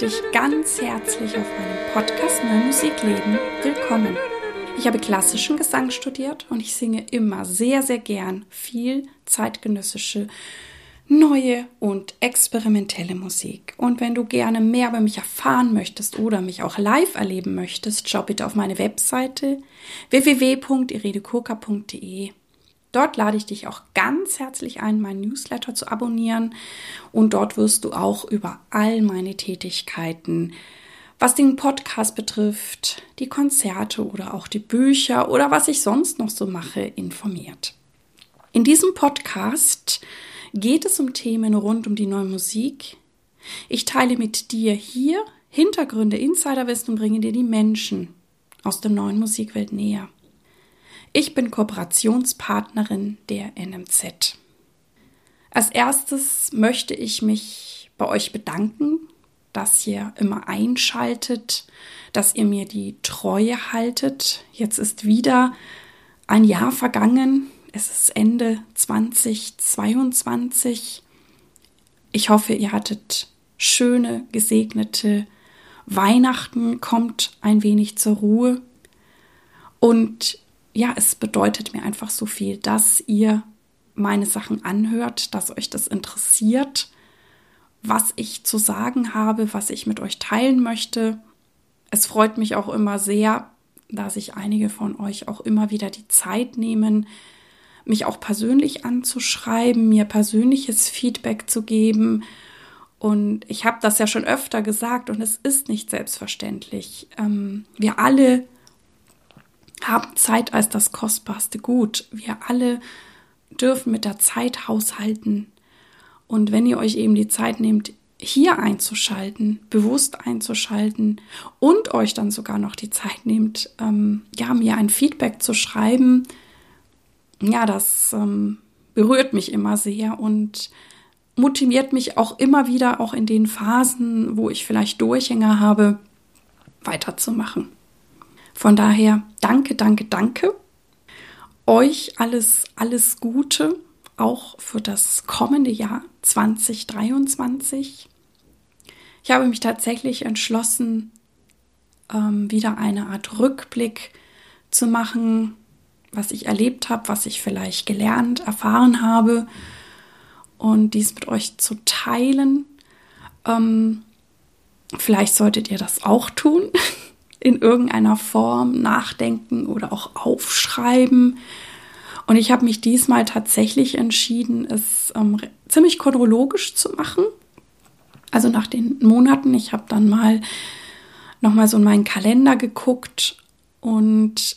dich ganz herzlich auf meinem Podcast Neue Musik leben. Willkommen. Ich habe klassischen Gesang studiert und ich singe immer sehr, sehr gern viel zeitgenössische, neue und experimentelle Musik. Und wenn du gerne mehr über mich erfahren möchtest oder mich auch live erleben möchtest, schau bitte auf meine Webseite www.iridekurka.de Dort lade ich dich auch ganz herzlich ein, meinen Newsletter zu abonnieren und dort wirst du auch über all meine Tätigkeiten, was den Podcast betrifft, die Konzerte oder auch die Bücher oder was ich sonst noch so mache, informiert. In diesem Podcast geht es um Themen rund um die neue Musik. Ich teile mit dir hier Hintergründe, Insiderwissen und bringe dir die Menschen aus der neuen Musikwelt näher. Ich bin Kooperationspartnerin der NMZ. Als erstes möchte ich mich bei euch bedanken, dass ihr immer einschaltet, dass ihr mir die Treue haltet. Jetzt ist wieder ein Jahr vergangen. Es ist Ende 2022. Ich hoffe, ihr hattet schöne, gesegnete Weihnachten, kommt ein wenig zur Ruhe und ja, es bedeutet mir einfach so viel, dass ihr meine Sachen anhört, dass euch das interessiert, was ich zu sagen habe, was ich mit euch teilen möchte. Es freut mich auch immer sehr, dass sich einige von euch auch immer wieder die Zeit nehmen, mich auch persönlich anzuschreiben, mir persönliches Feedback zu geben. Und ich habe das ja schon öfter gesagt und es ist nicht selbstverständlich. Ähm, wir alle haben Zeit als das kostbarste Gut. Wir alle dürfen mit der Zeit haushalten. Und wenn ihr euch eben die Zeit nehmt, hier einzuschalten, bewusst einzuschalten und euch dann sogar noch die Zeit nehmt, ähm, ja, mir ein Feedback zu schreiben, ja, das ähm, berührt mich immer sehr und motiviert mich auch immer wieder, auch in den Phasen, wo ich vielleicht Durchhänger habe, weiterzumachen. Von daher danke, danke, danke. Euch alles, alles Gute, auch für das kommende Jahr 2023. Ich habe mich tatsächlich entschlossen, ähm, wieder eine Art Rückblick zu machen, was ich erlebt habe, was ich vielleicht gelernt, erfahren habe und dies mit euch zu teilen. Ähm, vielleicht solltet ihr das auch tun. in irgendeiner Form nachdenken oder auch aufschreiben. Und ich habe mich diesmal tatsächlich entschieden, es ähm, ziemlich chronologisch zu machen. Also nach den Monaten. Ich habe dann mal nochmal so in meinen Kalender geguckt und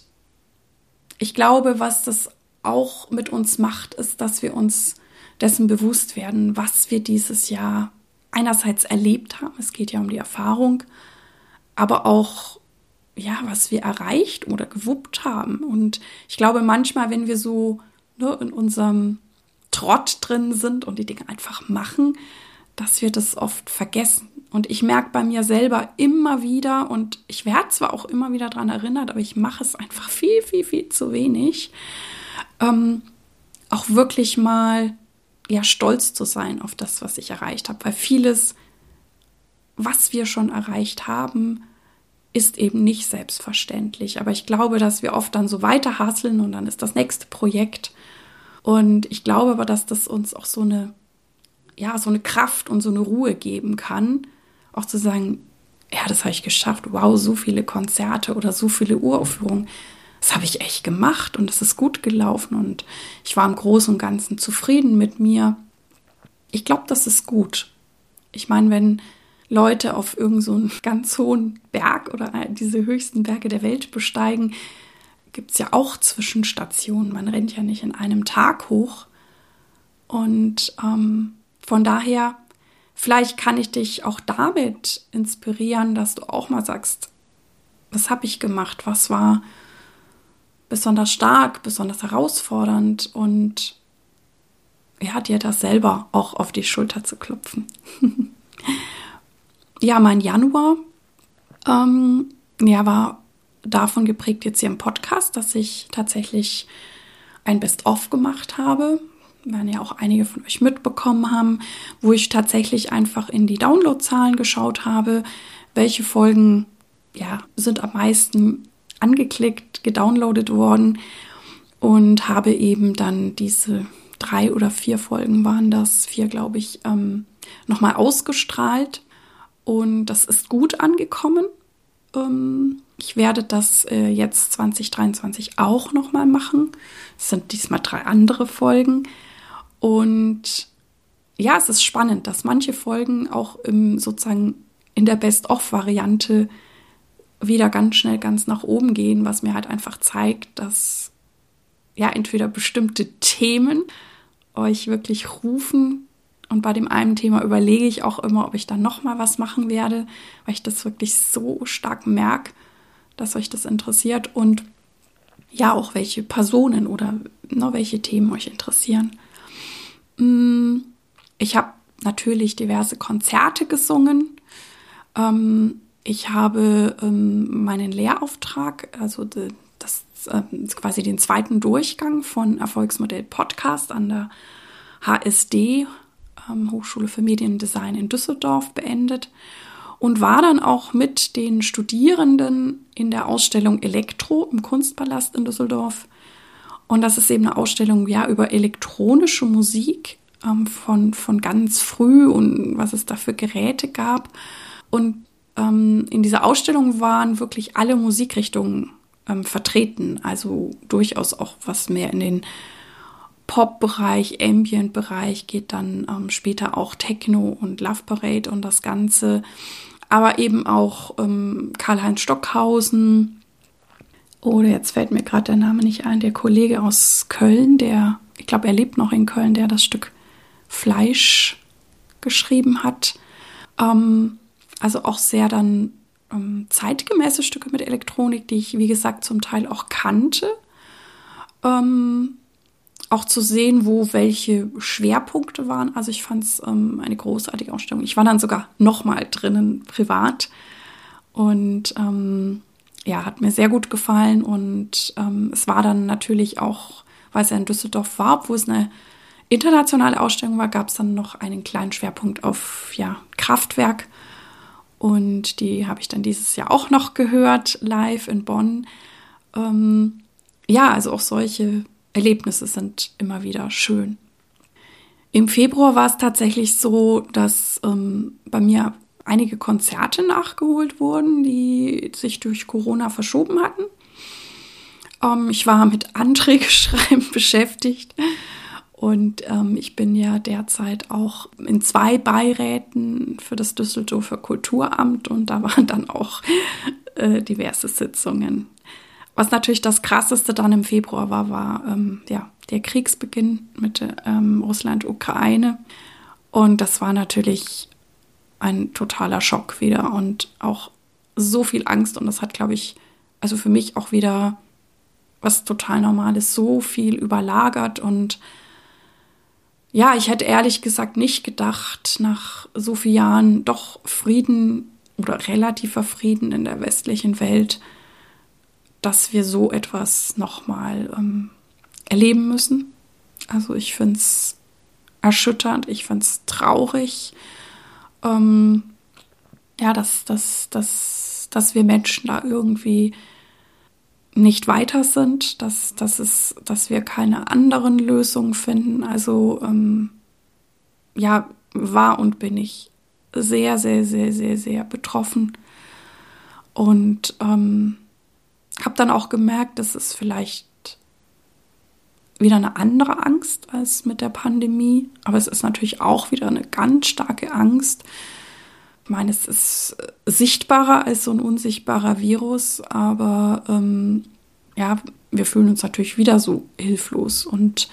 ich glaube, was das auch mit uns macht, ist, dass wir uns dessen bewusst werden, was wir dieses Jahr einerseits erlebt haben. Es geht ja um die Erfahrung, aber auch ja, was wir erreicht oder gewuppt haben. Und ich glaube, manchmal, wenn wir so ne, in unserem Trott drin sind und die Dinge einfach machen, dass wir das oft vergessen. Und ich merke bei mir selber immer wieder, und ich werde zwar auch immer wieder daran erinnert, aber ich mache es einfach viel, viel, viel zu wenig, ähm, auch wirklich mal ja stolz zu sein auf das, was ich erreicht habe. Weil vieles, was wir schon erreicht haben, ist eben nicht selbstverständlich. Aber ich glaube, dass wir oft dann so weiter hasseln und dann ist das nächste Projekt. Und ich glaube aber, dass das uns auch so eine, ja, so eine Kraft und so eine Ruhe geben kann, auch zu sagen, ja, das habe ich geschafft. Wow, so viele Konzerte oder so viele Uraufführungen. Das habe ich echt gemacht und es ist gut gelaufen und ich war im Großen und Ganzen zufrieden mit mir. Ich glaube, das ist gut. Ich meine, wenn Leute auf irgendeinen so ganz hohen Berg oder diese höchsten Berge der Welt besteigen, gibt es ja auch Zwischenstationen. Man rennt ja nicht in einem Tag hoch. Und ähm, von daher, vielleicht kann ich dich auch damit inspirieren, dass du auch mal sagst, was habe ich gemacht? Was war besonders stark, besonders herausfordernd und ja, dir das selber auch auf die Schulter zu klopfen. ja, mein Januar ähm, ja, war davon geprägt jetzt hier im Podcast, dass ich tatsächlich ein Best-of gemacht habe. Werden ja auch einige von euch mitbekommen haben, wo ich tatsächlich einfach in die Downloadzahlen geschaut habe, welche Folgen ja, sind am meisten angeklickt, gedownloadet worden und habe eben dann diese drei oder vier Folgen waren das, vier glaube ich, ähm, nochmal ausgestrahlt und das ist gut angekommen. Ähm, ich werde das äh, jetzt 2023 auch nochmal machen. Es sind diesmal drei andere Folgen. Und ja, es ist spannend, dass manche Folgen auch im, sozusagen in der Best-of-Variante wieder ganz schnell ganz nach oben gehen, was mir halt einfach zeigt, dass ja entweder bestimmte Themen euch wirklich rufen und bei dem einen Thema überlege ich auch immer, ob ich dann noch mal was machen werde, weil ich das wirklich so stark merke, dass euch das interessiert und ja auch welche Personen oder ne, welche Themen euch interessieren. Mm, ich habe natürlich diverse Konzerte gesungen. Ähm, ich habe ähm, meinen Lehrauftrag, also das ähm, quasi den zweiten Durchgang von Erfolgsmodell Podcast an der HSD Hochschule für Mediendesign in Düsseldorf beendet und war dann auch mit den Studierenden in der Ausstellung Elektro im Kunstpalast in Düsseldorf. Und das ist eben eine Ausstellung ja über elektronische Musik ähm, von, von ganz früh und was es da für Geräte gab. Und ähm, in dieser Ausstellung waren wirklich alle Musikrichtungen ähm, vertreten, also durchaus auch was mehr in den Pop-Bereich, Ambient-Bereich geht dann ähm, später auch Techno und Love Parade und das Ganze. Aber eben auch ähm, Karl-Heinz Stockhausen. Oder jetzt fällt mir gerade der Name nicht ein, der Kollege aus Köln, der, ich glaube, er lebt noch in Köln, der das Stück Fleisch geschrieben hat. Ähm, also auch sehr dann ähm, zeitgemäße Stücke mit Elektronik, die ich, wie gesagt, zum Teil auch kannte. Ähm, auch zu sehen, wo welche Schwerpunkte waren. Also ich fand es ähm, eine großartige Ausstellung. Ich war dann sogar nochmal drinnen privat und ähm, ja, hat mir sehr gut gefallen und ähm, es war dann natürlich auch, weil es ja in Düsseldorf war, wo es eine internationale Ausstellung war, gab es dann noch einen kleinen Schwerpunkt auf ja, Kraftwerk und die habe ich dann dieses Jahr auch noch gehört, live in Bonn. Ähm, ja, also auch solche Erlebnisse sind immer wieder schön. Im Februar war es tatsächlich so, dass ähm, bei mir einige Konzerte nachgeholt wurden, die sich durch Corona verschoben hatten. Ähm, ich war mit Anträge beschäftigt und ähm, ich bin ja derzeit auch in zwei Beiräten für das Düsseldorfer Kulturamt und da waren dann auch äh, diverse Sitzungen was natürlich das Krasseste dann im Februar war, war ähm, ja, der Kriegsbeginn mit ähm, Russland-Ukraine. Und das war natürlich ein totaler Schock wieder und auch so viel Angst. Und das hat, glaube ich, also für mich auch wieder was total Normales, so viel überlagert. Und ja, ich hätte ehrlich gesagt nicht gedacht, nach so vielen Jahren doch Frieden oder relativer Frieden in der westlichen Welt, dass wir so etwas nochmal ähm, erleben müssen. Also ich finde es erschütternd, ich finde es traurig, ähm, ja, dass, dass, dass, dass wir Menschen da irgendwie nicht weiter sind, dass, dass, es, dass wir keine anderen Lösungen finden. Also ähm, ja, war und bin ich sehr, sehr, sehr, sehr, sehr betroffen. Und ähm, habe dann auch gemerkt, dass es vielleicht wieder eine andere Angst als mit der Pandemie, aber es ist natürlich auch wieder eine ganz starke Angst. Ich meine, es ist sichtbarer als so ein unsichtbarer Virus, aber ähm, ja, wir fühlen uns natürlich wieder so hilflos und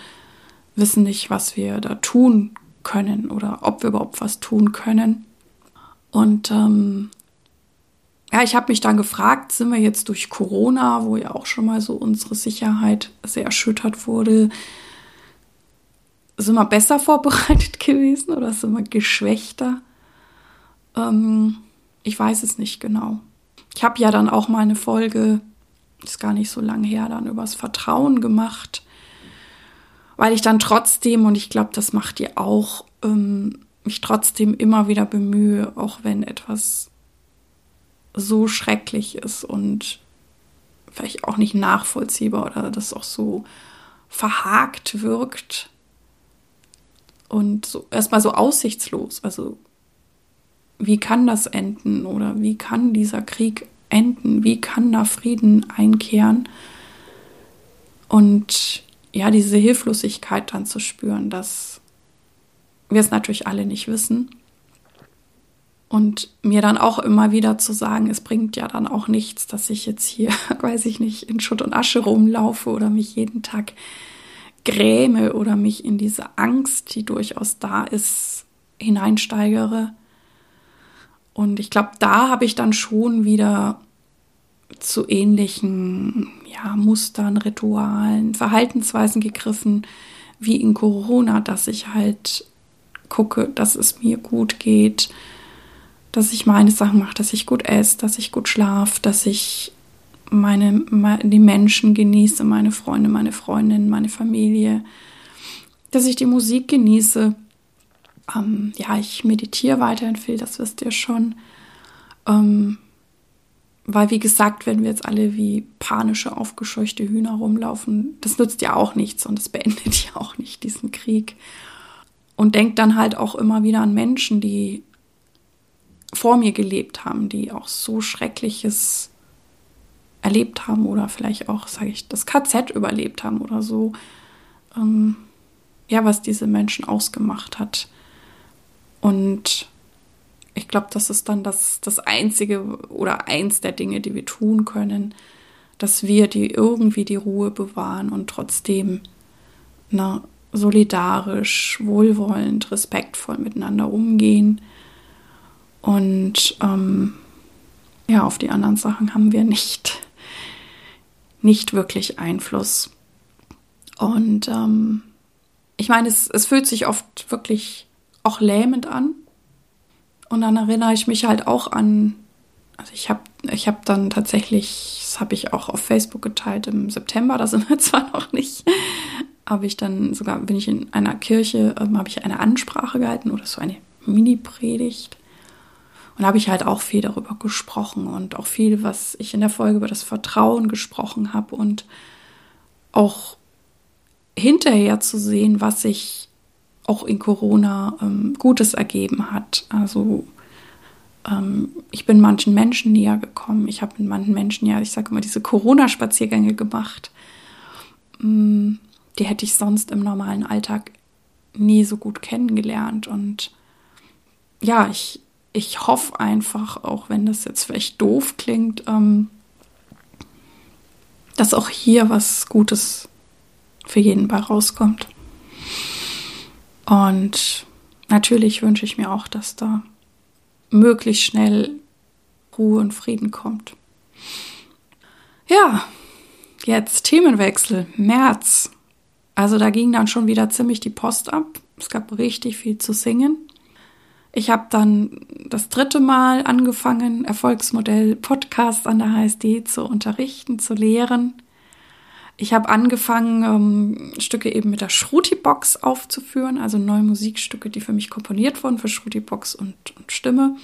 wissen nicht, was wir da tun können oder ob wir überhaupt was tun können. Und ähm, ja, ich habe mich dann gefragt, sind wir jetzt durch Corona, wo ja auch schon mal so unsere Sicherheit sehr erschüttert wurde, sind wir besser vorbereitet gewesen oder sind wir geschwächter? Ähm, ich weiß es nicht genau. Ich habe ja dann auch mal eine Folge, ist gar nicht so lange her, dann übers Vertrauen gemacht. weil ich dann trotzdem, und ich glaube, das macht ihr auch, ähm, mich trotzdem immer wieder bemühe, auch wenn etwas so schrecklich ist und vielleicht auch nicht nachvollziehbar oder das auch so verhakt wirkt und so erstmal so aussichtslos. Also wie kann das enden oder wie kann dieser Krieg enden? Wie kann da Frieden einkehren? Und ja, diese Hilflosigkeit dann zu spüren, dass wir es natürlich alle nicht wissen. Und mir dann auch immer wieder zu sagen, es bringt ja dann auch nichts, dass ich jetzt hier, weiß ich nicht, in Schutt und Asche rumlaufe oder mich jeden Tag gräme oder mich in diese Angst, die durchaus da ist, hineinsteigere. Und ich glaube, da habe ich dann schon wieder zu ähnlichen ja, Mustern, Ritualen, Verhaltensweisen gegriffen, wie in Corona, dass ich halt gucke, dass es mir gut geht, dass ich meine Sachen mache, dass ich gut esse, dass ich gut schlafe, dass ich meine, die Menschen genieße, meine Freunde, meine Freundinnen, meine Familie, dass ich die Musik genieße. Ähm, ja, ich meditiere weiterhin viel, das wisst ihr schon. Ähm, weil, wie gesagt, wenn wir jetzt alle wie panische, aufgescheuchte Hühner rumlaufen, das nützt ja auch nichts und es beendet ja auch nicht diesen Krieg. Und denkt dann halt auch immer wieder an Menschen, die vor mir gelebt haben, die auch so Schreckliches erlebt haben oder vielleicht auch, sage ich, das KZ überlebt haben oder so. Ähm, ja, was diese Menschen ausgemacht hat. Und ich glaube, das ist dann das, das Einzige oder eins der Dinge, die wir tun können, dass wir die irgendwie die Ruhe bewahren und trotzdem na, solidarisch, wohlwollend, respektvoll miteinander umgehen. Und ähm, ja, auf die anderen Sachen haben wir nicht, nicht wirklich Einfluss. Und ähm, ich meine, es, es fühlt sich oft wirklich auch lähmend an, und dann erinnere ich mich halt auch an, also ich habe ich hab dann tatsächlich, das habe ich auch auf Facebook geteilt im September, da sind wir zwar noch nicht, habe ich dann sogar, bin ich in einer Kirche, ähm, habe ich eine Ansprache gehalten oder so eine Mini-Predigt. Und da habe ich halt auch viel darüber gesprochen und auch viel, was ich in der Folge über das Vertrauen gesprochen habe und auch hinterher zu sehen, was ich auch in Corona ähm, Gutes ergeben hat. Also ähm, ich bin manchen Menschen näher gekommen. Ich habe mit manchen Menschen ja, ich sage immer, diese Corona-Spaziergänge gemacht. Ähm, die hätte ich sonst im normalen Alltag nie so gut kennengelernt. Und ja, ich, ich hoffe einfach, auch wenn das jetzt vielleicht doof klingt, ähm, dass auch hier was Gutes für jeden bei rauskommt. Und natürlich wünsche ich mir auch, dass da möglichst schnell Ruhe und Frieden kommt. Ja, jetzt Themenwechsel. März. Also da ging dann schon wieder ziemlich die Post ab. Es gab richtig viel zu singen. Ich habe dann das dritte Mal angefangen, Erfolgsmodell Podcast an der HSD zu unterrichten, zu lehren. Ich habe angefangen, ähm, Stücke eben mit der Schruti-Box aufzuführen, also neue Musikstücke, die für mich komponiert wurden für Schruti-Box und, und, Stimme.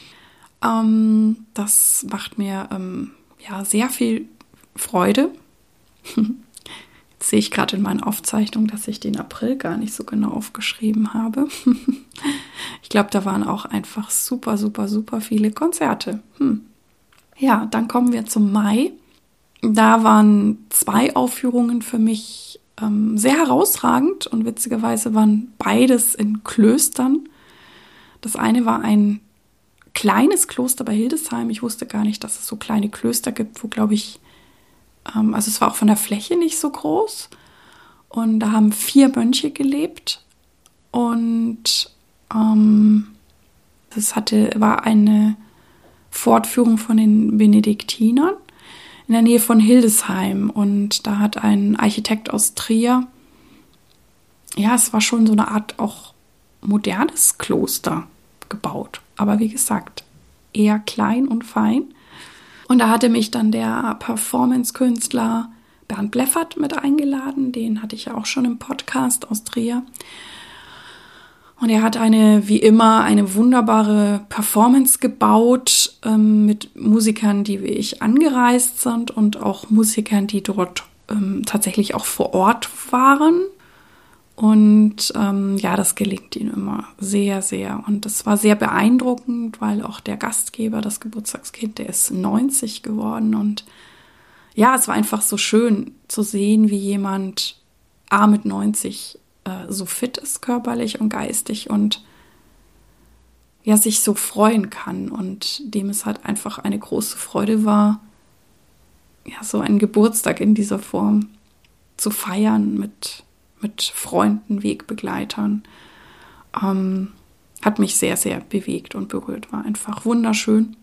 Ähm, das macht mir ähm, ja sehr viel Freude. Sehe ich gerade in meinen Aufzeichnungen, dass ich den April gar nicht so genau aufgeschrieben habe. ich glaube, da waren auch einfach super, super, super viele Konzerte. Hm. Ja, dann kommen wir zum Mai. Da waren zwei Aufführungen für mich ähm, sehr herausragend und witzigerweise waren beides in Klöstern. Das eine war ein kleines Kloster bei Hildesheim. Ich wusste gar nicht, dass es so kleine Klöster gibt, wo, glaube ich, also es war auch von der Fläche nicht so groß. Und da haben vier Mönche gelebt. Und ähm, das war eine Fortführung von den Benediktinern in der Nähe von Hildesheim und da hat ein Architekt aus Trier, ja, es war schon so eine Art auch modernes Kloster gebaut, aber wie gesagt, eher klein und fein. Und da hatte mich dann der Performance-Künstler Bernd Bleffert mit eingeladen. Den hatte ich ja auch schon im Podcast aus Trier. Und er hat eine, wie immer, eine wunderbare Performance gebaut ähm, mit Musikern, die wie ich angereist sind und auch Musikern, die dort ähm, tatsächlich auch vor Ort waren. Und ähm, ja, das gelingt ihm immer sehr, sehr. Und das war sehr beeindruckend, weil auch der Gastgeber, das Geburtstagskind, der ist 90 geworden. Und ja, es war einfach so schön zu sehen, wie jemand A mit 90 äh, so fit ist körperlich und geistig und ja, sich so freuen kann und dem es halt einfach eine große Freude war, ja, so einen Geburtstag in dieser Form zu feiern mit, mit Freunden, Wegbegleitern. Ähm, hat mich sehr, sehr bewegt und berührt, war einfach wunderschön.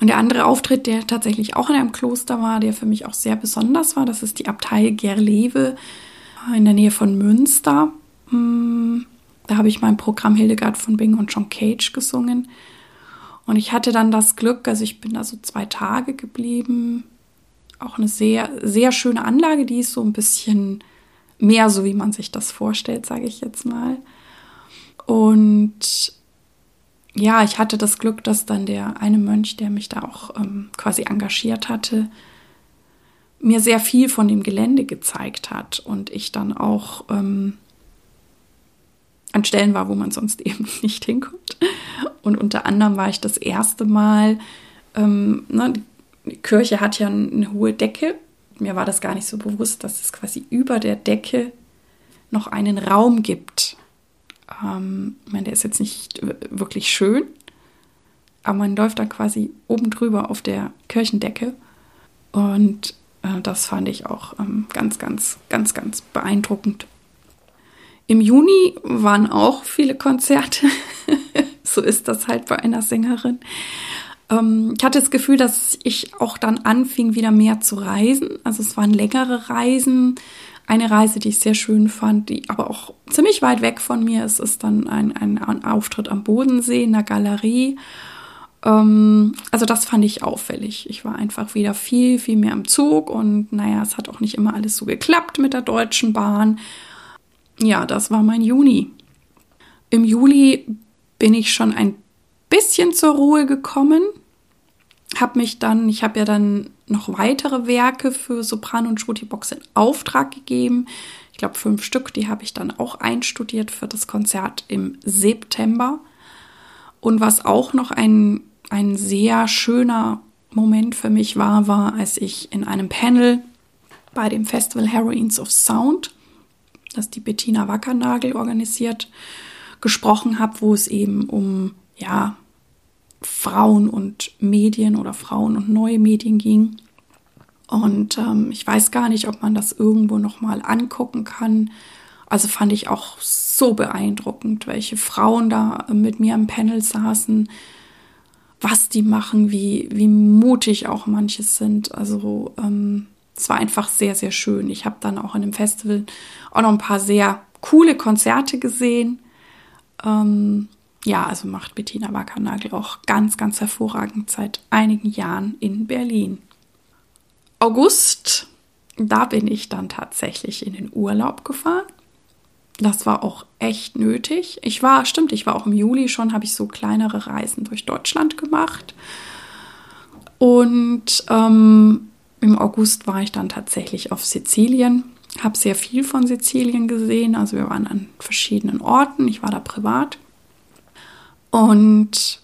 Und der andere Auftritt, der tatsächlich auch in einem Kloster war, der für mich auch sehr besonders war, das ist die Abtei Gerlewe in der Nähe von Münster. Hm, da habe ich mein Programm Hildegard von Bing und John Cage gesungen. Und ich hatte dann das Glück, also ich bin da so zwei Tage geblieben. Auch eine sehr, sehr schöne Anlage, die ist so ein bisschen mehr so, wie man sich das vorstellt, sage ich jetzt mal. Und ja, ich hatte das Glück, dass dann der eine Mönch, der mich da auch ähm, quasi engagiert hatte, mir sehr viel von dem Gelände gezeigt hat und ich dann auch ähm, an Stellen war, wo man sonst eben nicht hinkommt. Und unter anderem war ich das erste Mal, ähm, ne, die Kirche hat ja eine hohe Decke. Mir war das gar nicht so bewusst, dass es quasi über der Decke noch einen Raum gibt. Ähm, ich meine, der ist jetzt nicht wirklich schön, aber man läuft da quasi oben drüber auf der Kirchendecke. Und äh, das fand ich auch ähm, ganz, ganz, ganz, ganz beeindruckend. Im Juni waren auch viele Konzerte. so ist das halt bei einer Sängerin. Ähm, ich hatte das Gefühl, dass ich auch dann anfing, wieder mehr zu reisen. Also es waren längere Reisen. Eine Reise, die ich sehr schön fand, die aber auch ziemlich weit weg von mir ist, ist dann ein, ein, ein Auftritt am Bodensee in der Galerie. Ähm, also das fand ich auffällig. Ich war einfach wieder viel, viel mehr im Zug und naja, es hat auch nicht immer alles so geklappt mit der Deutschen Bahn. Ja, das war mein Juni. Im Juli bin ich schon ein bisschen zur Ruhe gekommen, habe mich dann, ich habe ja dann noch weitere Werke für Sopran und Box in Auftrag gegeben. Ich glaube fünf Stück, die habe ich dann auch einstudiert für das Konzert im September. Und was auch noch ein ein sehr schöner Moment für mich war, war, als ich in einem Panel bei dem Festival Heroines of Sound, das die Bettina Wackernagel organisiert, gesprochen habe, wo es eben um ja Frauen und Medien oder Frauen und neue Medien ging. Und ähm, ich weiß gar nicht, ob man das irgendwo noch mal angucken kann. Also fand ich auch so beeindruckend, welche Frauen da mit mir im Panel saßen, was die machen, wie, wie mutig auch manches sind. Also ähm, es war einfach sehr, sehr schön. Ich habe dann auch in dem Festival auch noch ein paar sehr coole Konzerte gesehen. Ähm, ja, also macht Bettina Wackernagel auch ganz, ganz hervorragend seit einigen Jahren in Berlin. August, da bin ich dann tatsächlich in den Urlaub gefahren. Das war auch echt nötig. Ich war, stimmt, ich war auch im Juli schon, habe ich so kleinere Reisen durch Deutschland gemacht. Und ähm, im August war ich dann tatsächlich auf Sizilien, habe sehr viel von Sizilien gesehen. Also wir waren an verschiedenen Orten. Ich war da privat. Und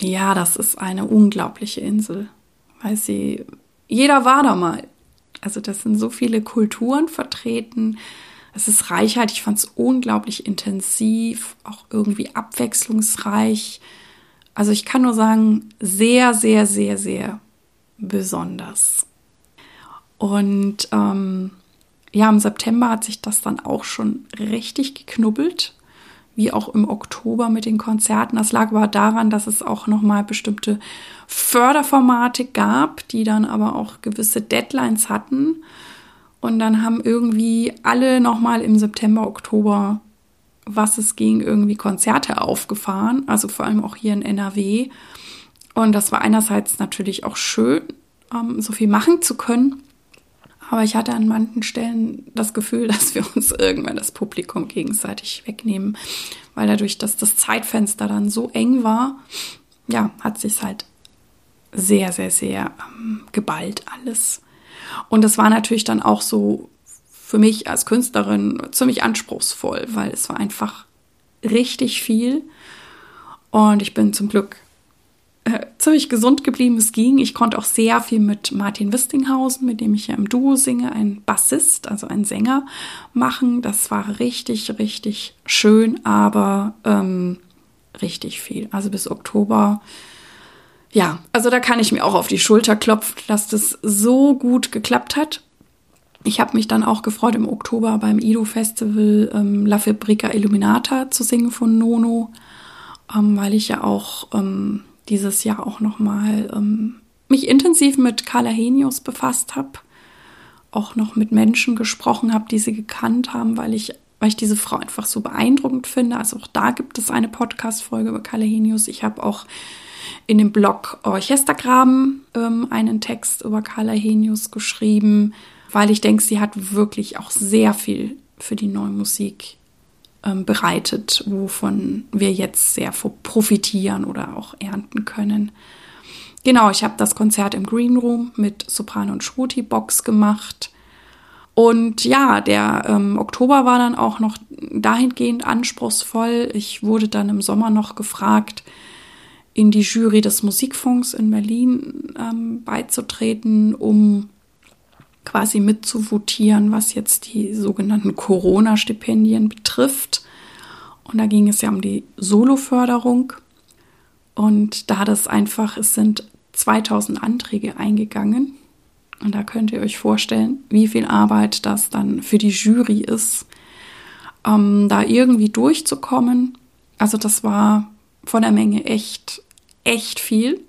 ja, das ist eine unglaubliche Insel, weil sie, jeder war da mal. Also das sind so viele Kulturen vertreten es ist reichhaltig, ich fand es unglaublich intensiv, auch irgendwie abwechslungsreich. Also ich kann nur sagen, sehr, sehr, sehr, sehr besonders. Und ähm, ja, im September hat sich das dann auch schon richtig geknubbelt, wie auch im Oktober mit den Konzerten. Das lag aber daran, dass es auch nochmal bestimmte Förderformate gab, die dann aber auch gewisse Deadlines hatten. Und dann haben irgendwie alle nochmal im September, Oktober, was es ging, irgendwie Konzerte aufgefahren. Also vor allem auch hier in NRW. Und das war einerseits natürlich auch schön, ähm, so viel machen zu können. Aber ich hatte an manchen Stellen das Gefühl, dass wir uns irgendwann das Publikum gegenseitig wegnehmen, weil dadurch, dass das Zeitfenster dann so eng war, ja, hat sich halt sehr, sehr, sehr ähm, geballt alles. Und das war natürlich dann auch so für mich als Künstlerin ziemlich anspruchsvoll, weil es war einfach richtig viel. Und ich bin zum Glück äh, ziemlich gesund geblieben. Es ging. Ich konnte auch sehr viel mit Martin Wistinghausen, mit dem ich ja im Duo singe, ein Bassist, also ein Sänger, machen. Das war richtig, richtig schön, aber ähm, richtig viel. Also bis Oktober. Ja, also da kann ich mir auch auf die Schulter klopfen, dass das so gut geklappt hat. Ich habe mich dann auch gefreut, im Oktober beim Ido-Festival ähm, La Fabrica Illuminata zu singen von Nono, ähm, weil ich ja auch ähm, dieses Jahr auch nochmal ähm, mich intensiv mit Carla Henius befasst habe, auch noch mit Menschen gesprochen habe, die sie gekannt haben, weil ich weil ich diese Frau einfach so beeindruckend finde. Also auch da gibt es eine Podcast-Folge über Kalle Henius. Ich habe auch in dem Blog Orchestergraben ähm, einen Text über Carla Henius geschrieben, weil ich denke, sie hat wirklich auch sehr viel für die neue Musik bereitet, wovon wir jetzt sehr profitieren oder auch ernten können. Genau, ich habe das Konzert im Green Room mit Sopran und Shruti Box gemacht. Und ja, der ähm, Oktober war dann auch noch dahingehend anspruchsvoll. Ich wurde dann im Sommer noch gefragt, in die Jury des Musikfonds in Berlin ähm, beizutreten, um quasi mitzuvotieren, was jetzt die sogenannten Corona-Stipendien betrifft. Und da ging es ja um die Soloförderung. Und da das einfach, es sind 2000 Anträge eingegangen und da könnt ihr euch vorstellen, wie viel Arbeit das dann für die Jury ist, ähm, da irgendwie durchzukommen. Also das war von der Menge echt, echt viel.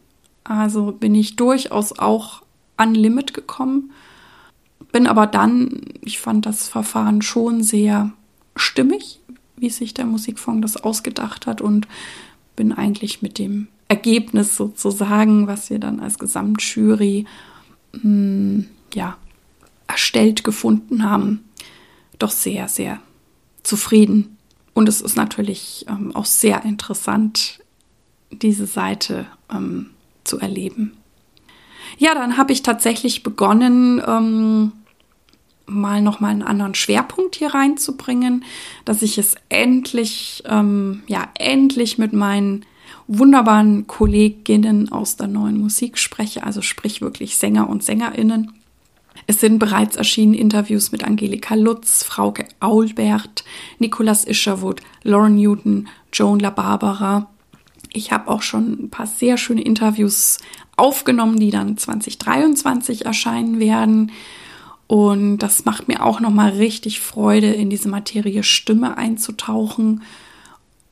Also bin ich durchaus auch an Limit gekommen. Bin aber dann, ich fand das Verfahren schon sehr stimmig, wie sich der Musikfonds das ausgedacht hat und bin eigentlich mit dem Ergebnis sozusagen, was wir dann als Gesamtjury mh, hm, ja, erstellt gefunden haben, doch sehr, sehr zufrieden. Und es ist natürlich ähm, auch sehr interessant, diese Seite ähm, zu erleben. Ja, dann habe ich tatsächlich begonnen, ähm, mal nochmal einen anderen Schwerpunkt hier reinzubringen, dass ich es endlich, ähm, ja, endlich mit meinen wunderbaren Kolleginnen aus der neuen Musik spreche, also sprich wirklich Sänger und Sängerinnen. Es sind bereits erschienen Interviews mit Angelika Lutz, Frauke Aulbert, Nicolas Isherwood, Lauren Newton, Joan La Barbara. Ich habe auch schon ein paar sehr schöne Interviews aufgenommen, die dann 2023 erscheinen werden. Und das macht mir auch nochmal richtig Freude, in diese Materie Stimme einzutauchen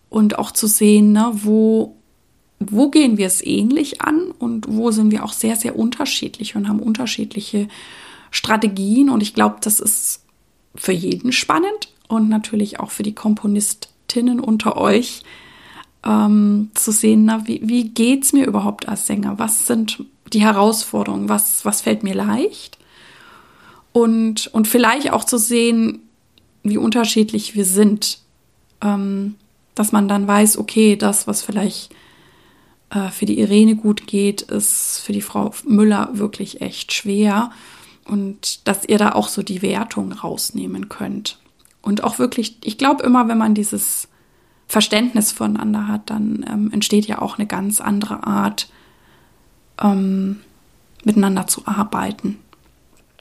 und auch zu sehen, ne, wo wo gehen wir es ähnlich an und wo sind wir auch sehr, sehr unterschiedlich und haben unterschiedliche Strategien. Und ich glaube, das ist für jeden spannend und natürlich auch für die Komponistinnen unter euch ähm, zu sehen, na, wie, wie geht es mir überhaupt als Sänger? Was sind die Herausforderungen? Was, was fällt mir leicht? Und, und vielleicht auch zu sehen, wie unterschiedlich wir sind. Ähm, dass man dann weiß, okay, das, was vielleicht äh, für die Irene gut geht, ist für die Frau Müller wirklich echt schwer. Und dass ihr da auch so die Wertung rausnehmen könnt. Und auch wirklich, ich glaube immer, wenn man dieses Verständnis voneinander hat, dann ähm, entsteht ja auch eine ganz andere Art, ähm, miteinander zu arbeiten.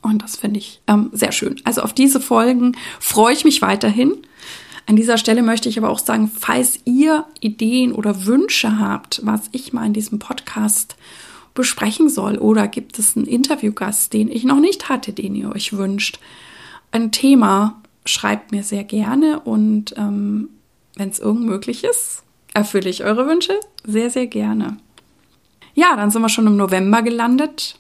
Und das finde ich ähm, sehr schön. Also auf diese Folgen freue ich mich weiterhin. An dieser Stelle möchte ich aber auch sagen, falls ihr Ideen oder Wünsche habt, was ich mal in diesem Podcast besprechen soll oder gibt es einen Interviewgast, den ich noch nicht hatte, den ihr euch wünscht, ein Thema, schreibt mir sehr gerne und ähm, wenn es irgend möglich ist, erfülle ich eure Wünsche sehr, sehr gerne. Ja, dann sind wir schon im November gelandet.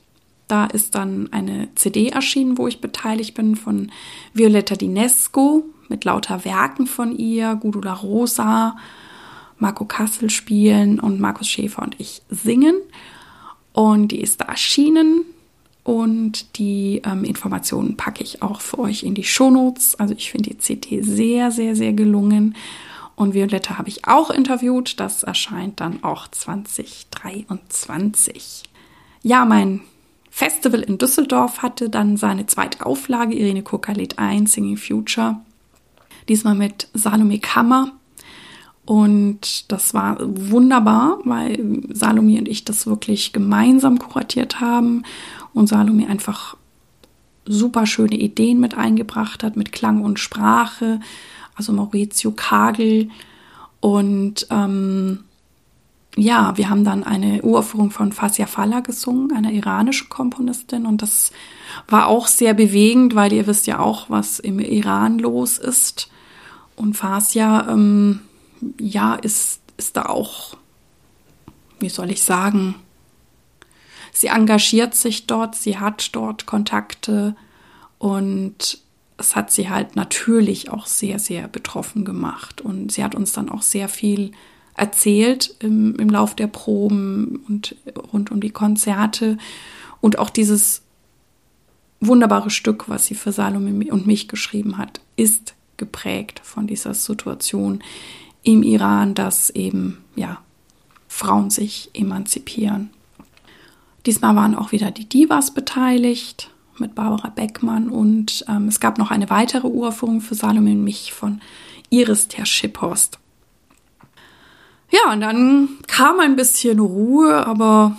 Da ist dann eine CD erschienen, wo ich beteiligt bin von Violetta Dinesco mit lauter Werken von ihr, Gudula Rosa, Marco Kassel spielen und Markus Schäfer und ich singen. Und die ist da erschienen Und die ähm, Informationen packe ich auch für euch in die Shownotes. Also ich finde die CD sehr, sehr, sehr gelungen. Und Violetta habe ich auch interviewt. Das erscheint dann auch 2023. Ja, mein Festival in Düsseldorf hatte dann seine zweite Auflage, Irene lädt ein, Singing Future. Diesmal mit Salome Kammer. Und das war wunderbar, weil Salome und ich das wirklich gemeinsam kuratiert haben und Salome einfach super schöne Ideen mit eingebracht hat, mit Klang und Sprache, also Maurizio Kagel. Und ähm, ja, wir haben dann eine Uraufführung von Fasia Falla gesungen, einer iranischen Komponistin. Und das war auch sehr bewegend, weil ihr wisst ja auch, was im Iran los ist. Und Fasia, ähm, ja, ist, ist da auch, wie soll ich sagen, sie engagiert sich dort, sie hat dort Kontakte und es hat sie halt natürlich auch sehr, sehr betroffen gemacht. Und sie hat uns dann auch sehr viel erzählt im, im Lauf der Proben und rund um die Konzerte. Und auch dieses wunderbare Stück, was sie für Salome und mich geschrieben hat, ist geprägt von dieser Situation im Iran, dass eben, ja, Frauen sich emanzipieren. Diesmal waren auch wieder die Divas beteiligt mit Barbara Beckmann und ähm, es gab noch eine weitere Uraufführung für Salome und mich von Iris Ter Schipphorst. Ja, und dann kam ein bisschen Ruhe, aber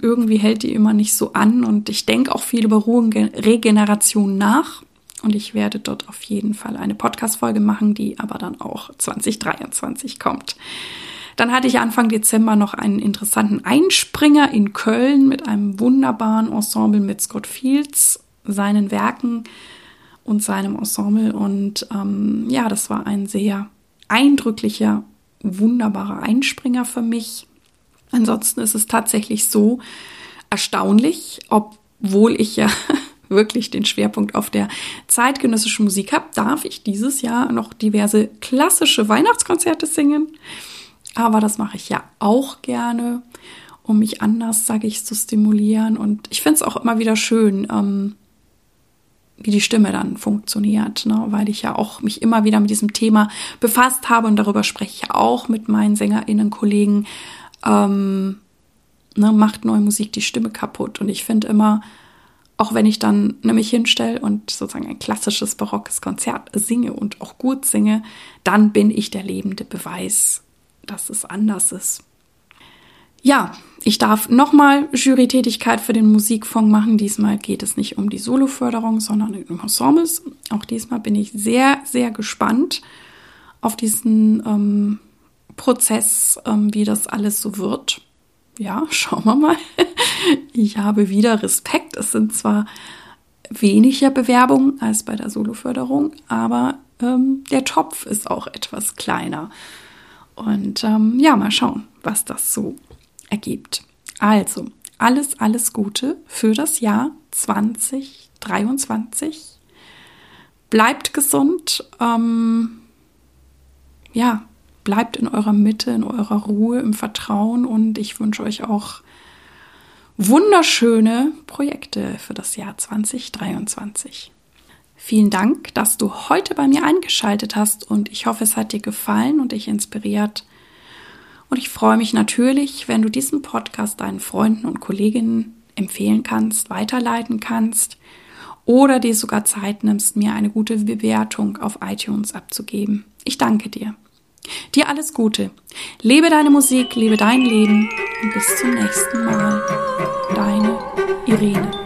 irgendwie hält die immer nicht so an und ich denke auch viel über Ruhe und Regeneration nach. Und ich werde dort auf jeden Fall eine Podcast-Folge machen, die aber dann auch 2023 kommt. Dann hatte ich Anfang Dezember noch einen interessanten Einspringer in Köln mit einem wunderbaren Ensemble mit Scott Fields, seinen Werken und seinem Ensemble. Und ähm, ja, das war ein sehr eindrücklicher, wunderbarer Einspringer für mich. Ansonsten ist es tatsächlich so erstaunlich, obwohl ich ja wirklich den Schwerpunkt auf der zeitgenössischen Musik habe, darf ich dieses Jahr noch diverse klassische Weihnachtskonzerte singen. Aber das mache ich ja auch gerne, um mich anders, sage ich, zu stimulieren. Und ich finde es auch immer wieder schön, ähm, wie die Stimme dann funktioniert, ne? weil ich ja auch mich immer wieder mit diesem Thema befasst habe und darüber spreche ich auch mit meinen SängerInnen-Kollegen. Ähm, ne, macht neue Musik die Stimme kaputt. Und ich finde immer, auch wenn ich dann nämlich hinstelle und sozusagen ein klassisches barockes Konzert singe und auch gut singe, dann bin ich der lebende Beweis, dass es anders ist. Ja, ich darf nochmal Jurytätigkeit für den Musikfonds machen. Diesmal geht es nicht um die Soloförderung, sondern um Ensembles. Auch diesmal bin ich sehr, sehr gespannt auf diesen ähm, Prozess, ähm, wie das alles so wird ja, schauen wir mal. Ich habe wieder Respekt. Es sind zwar weniger Bewerbungen als bei der Soloförderung, aber ähm, der Topf ist auch etwas kleiner. Und ähm, ja, mal schauen, was das so ergibt. Also, alles, alles Gute für das Jahr 2023. Bleibt gesund. Ähm, ja, bleibt in eurer Mitte, in eurer Ruhe, im Vertrauen und ich wünsche euch auch wunderschöne Projekte für das Jahr 2023. Vielen Dank, dass du heute bei mir eingeschaltet hast und ich hoffe, es hat dir gefallen und dich inspiriert. Und ich freue mich natürlich, wenn du diesen Podcast deinen Freunden und Kolleginnen empfehlen kannst, weiterleiten kannst oder dir sogar Zeit nimmst, mir eine gute Bewertung auf iTunes abzugeben. Ich danke dir. Dir alles Gute. Lebe deine Musik, lebe dein Leben und bis zum nächsten Mal. Deine Irene.